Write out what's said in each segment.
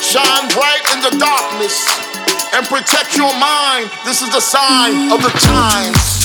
Shine bright in the darkness and protect your mind. This is the sign of the times.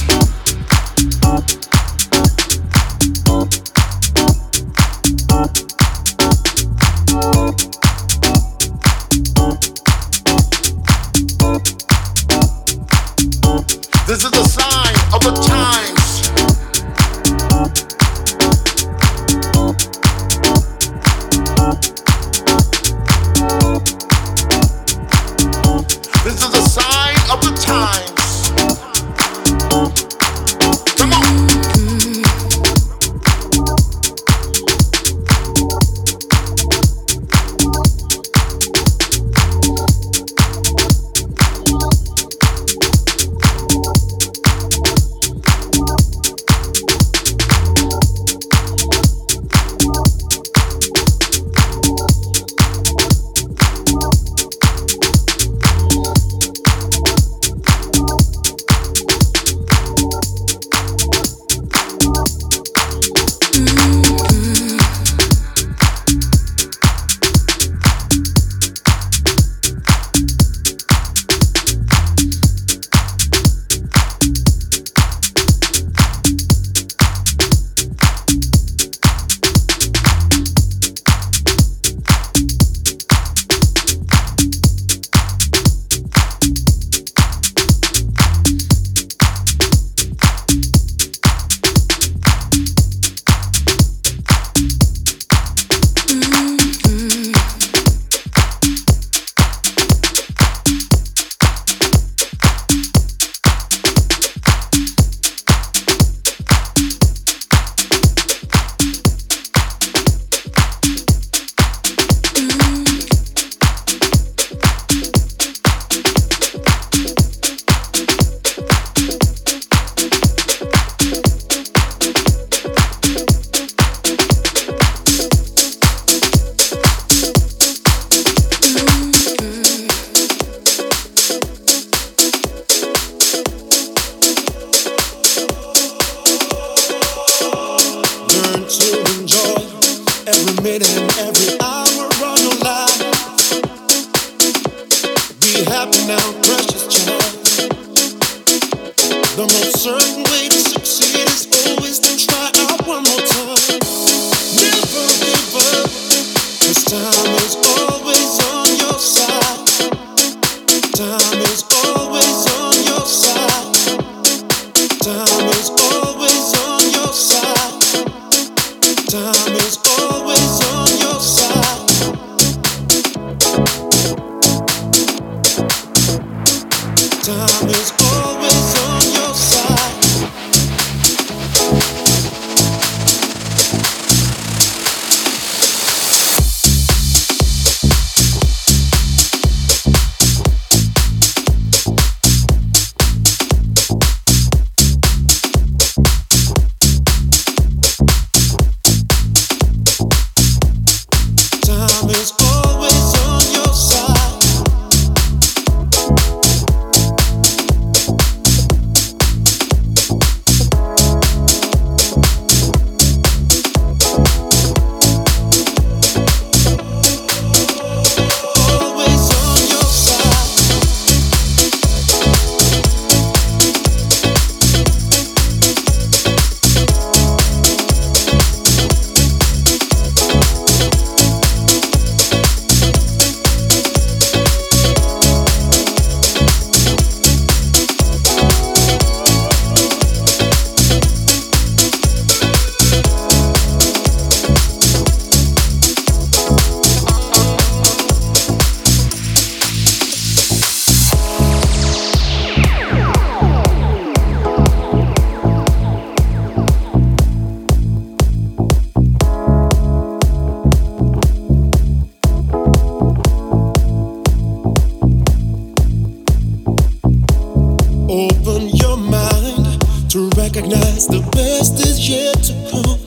Open your mind to recognize the best is yet to come.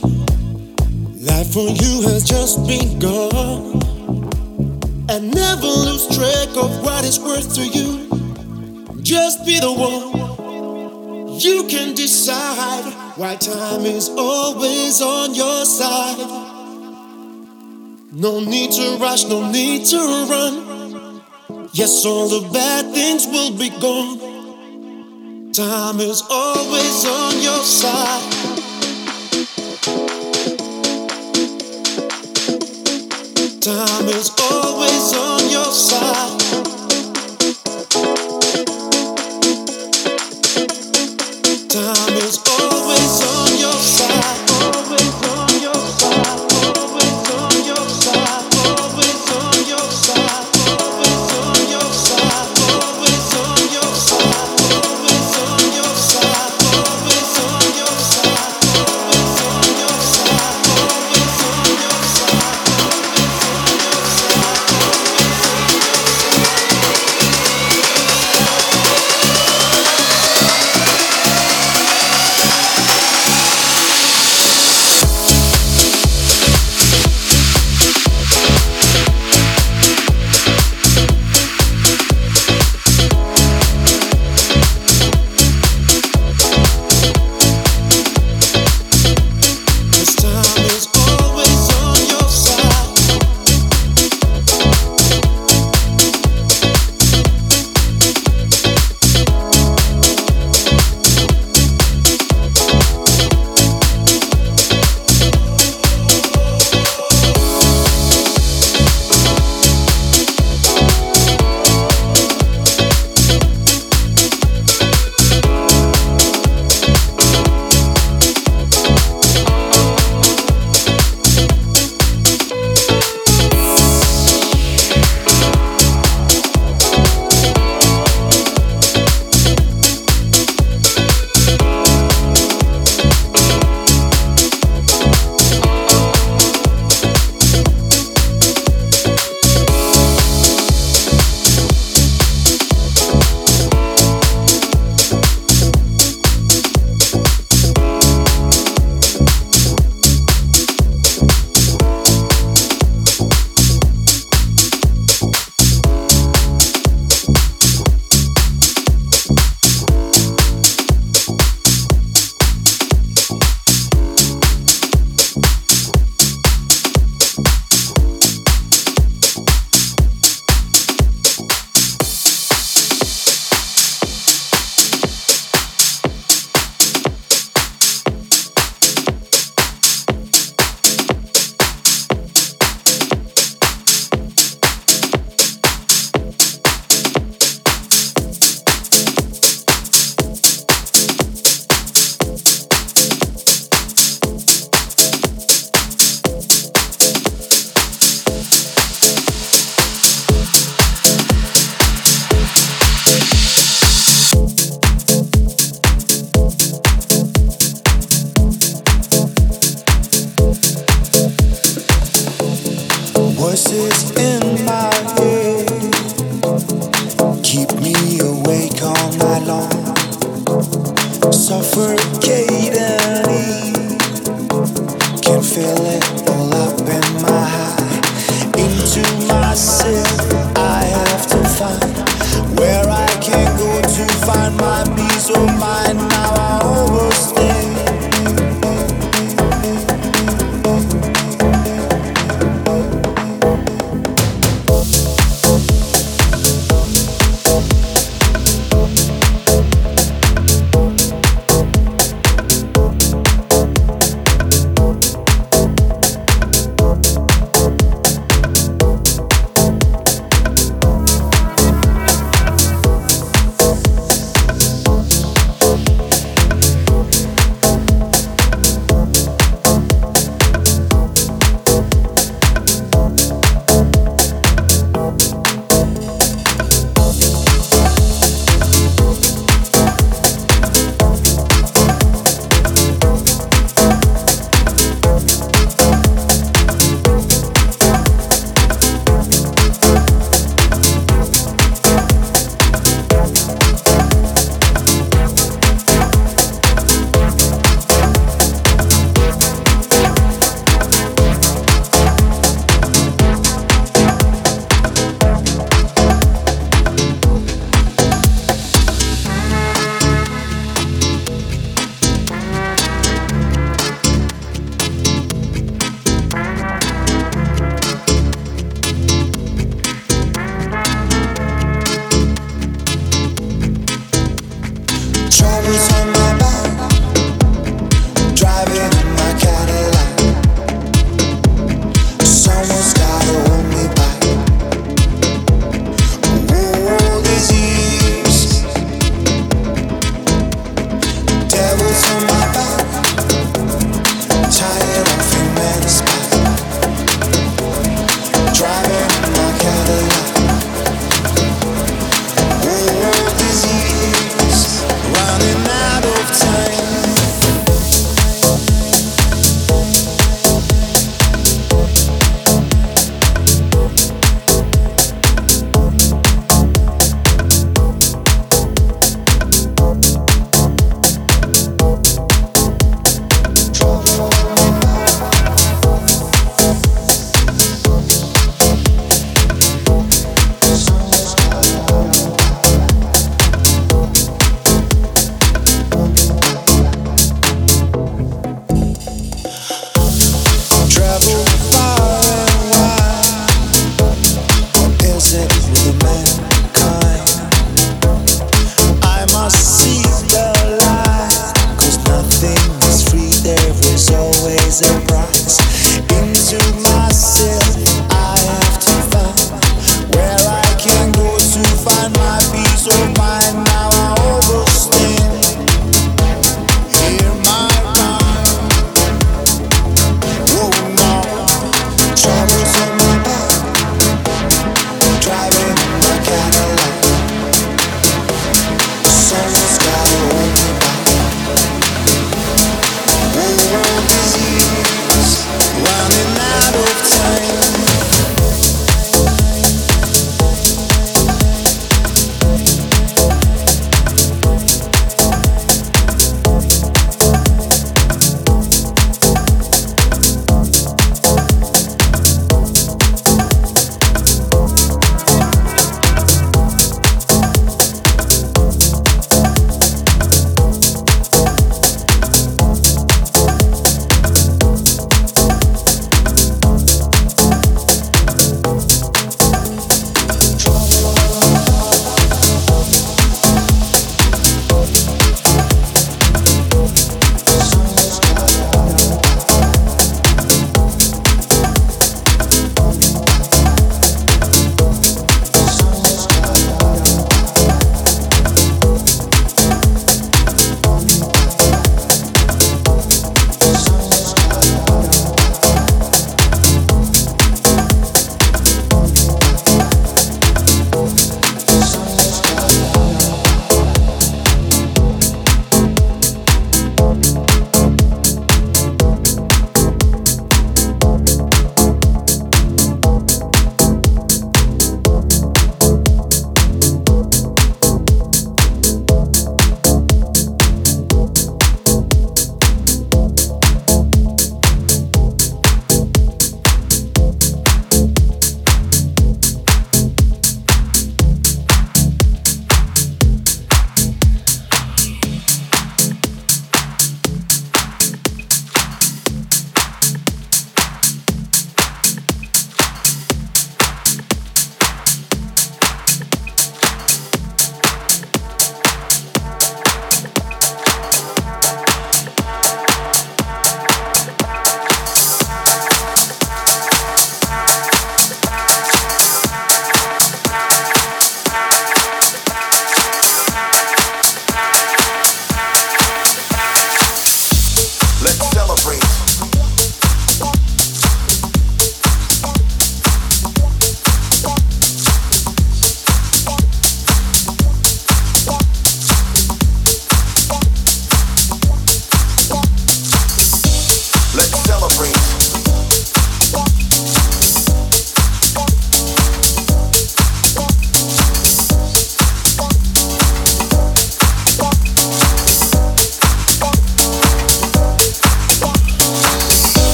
Life for you has just begun. And never lose track of what is worth to you. Just be the one. You can decide why time is always on your side. No need to rush, no need to run. Yes, all the bad things will be gone. Time is always on your side. Time is always on your side.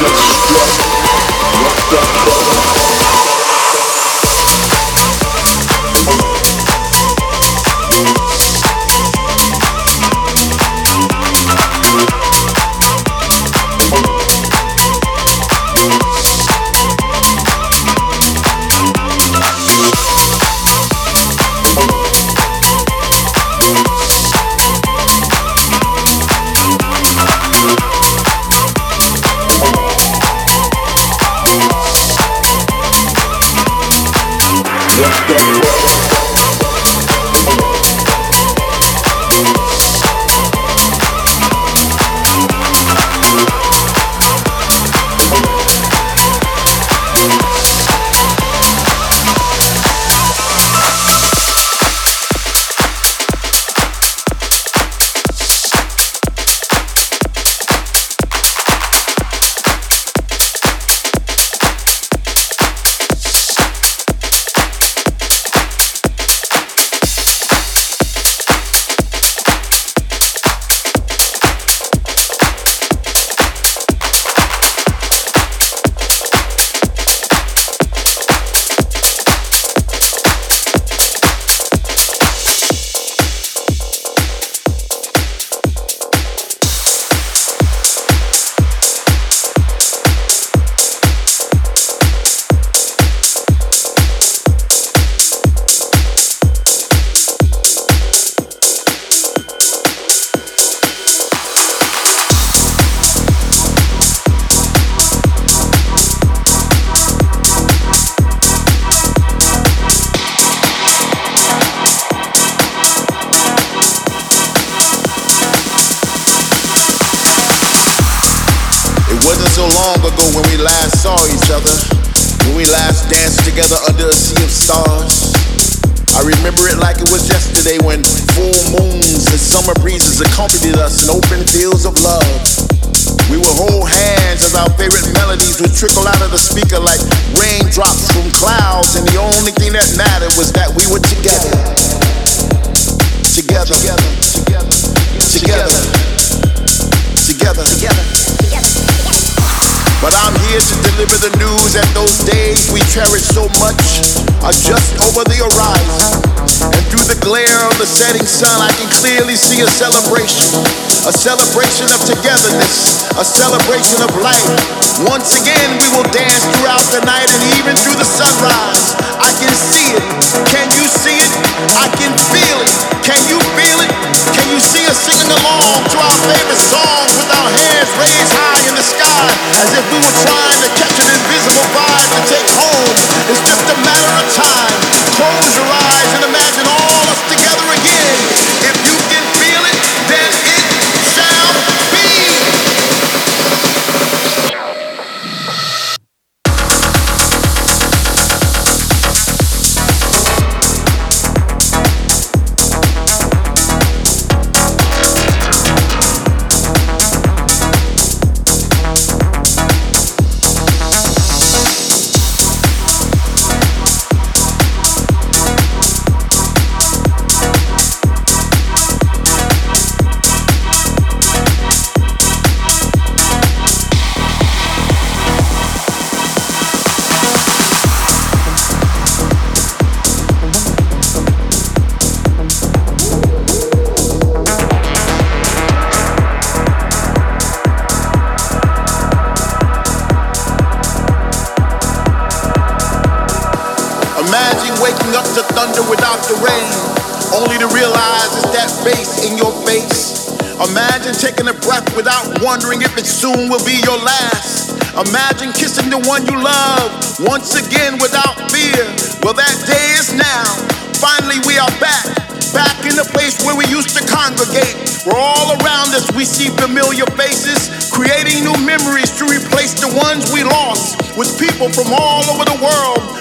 Let's go.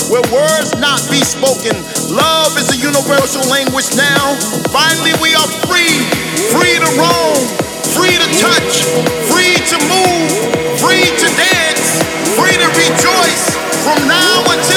where words not be spoken. Love is a universal language now. Finally, we are free, free to roam, free to touch, free to move, free to dance, free to rejoice from now until.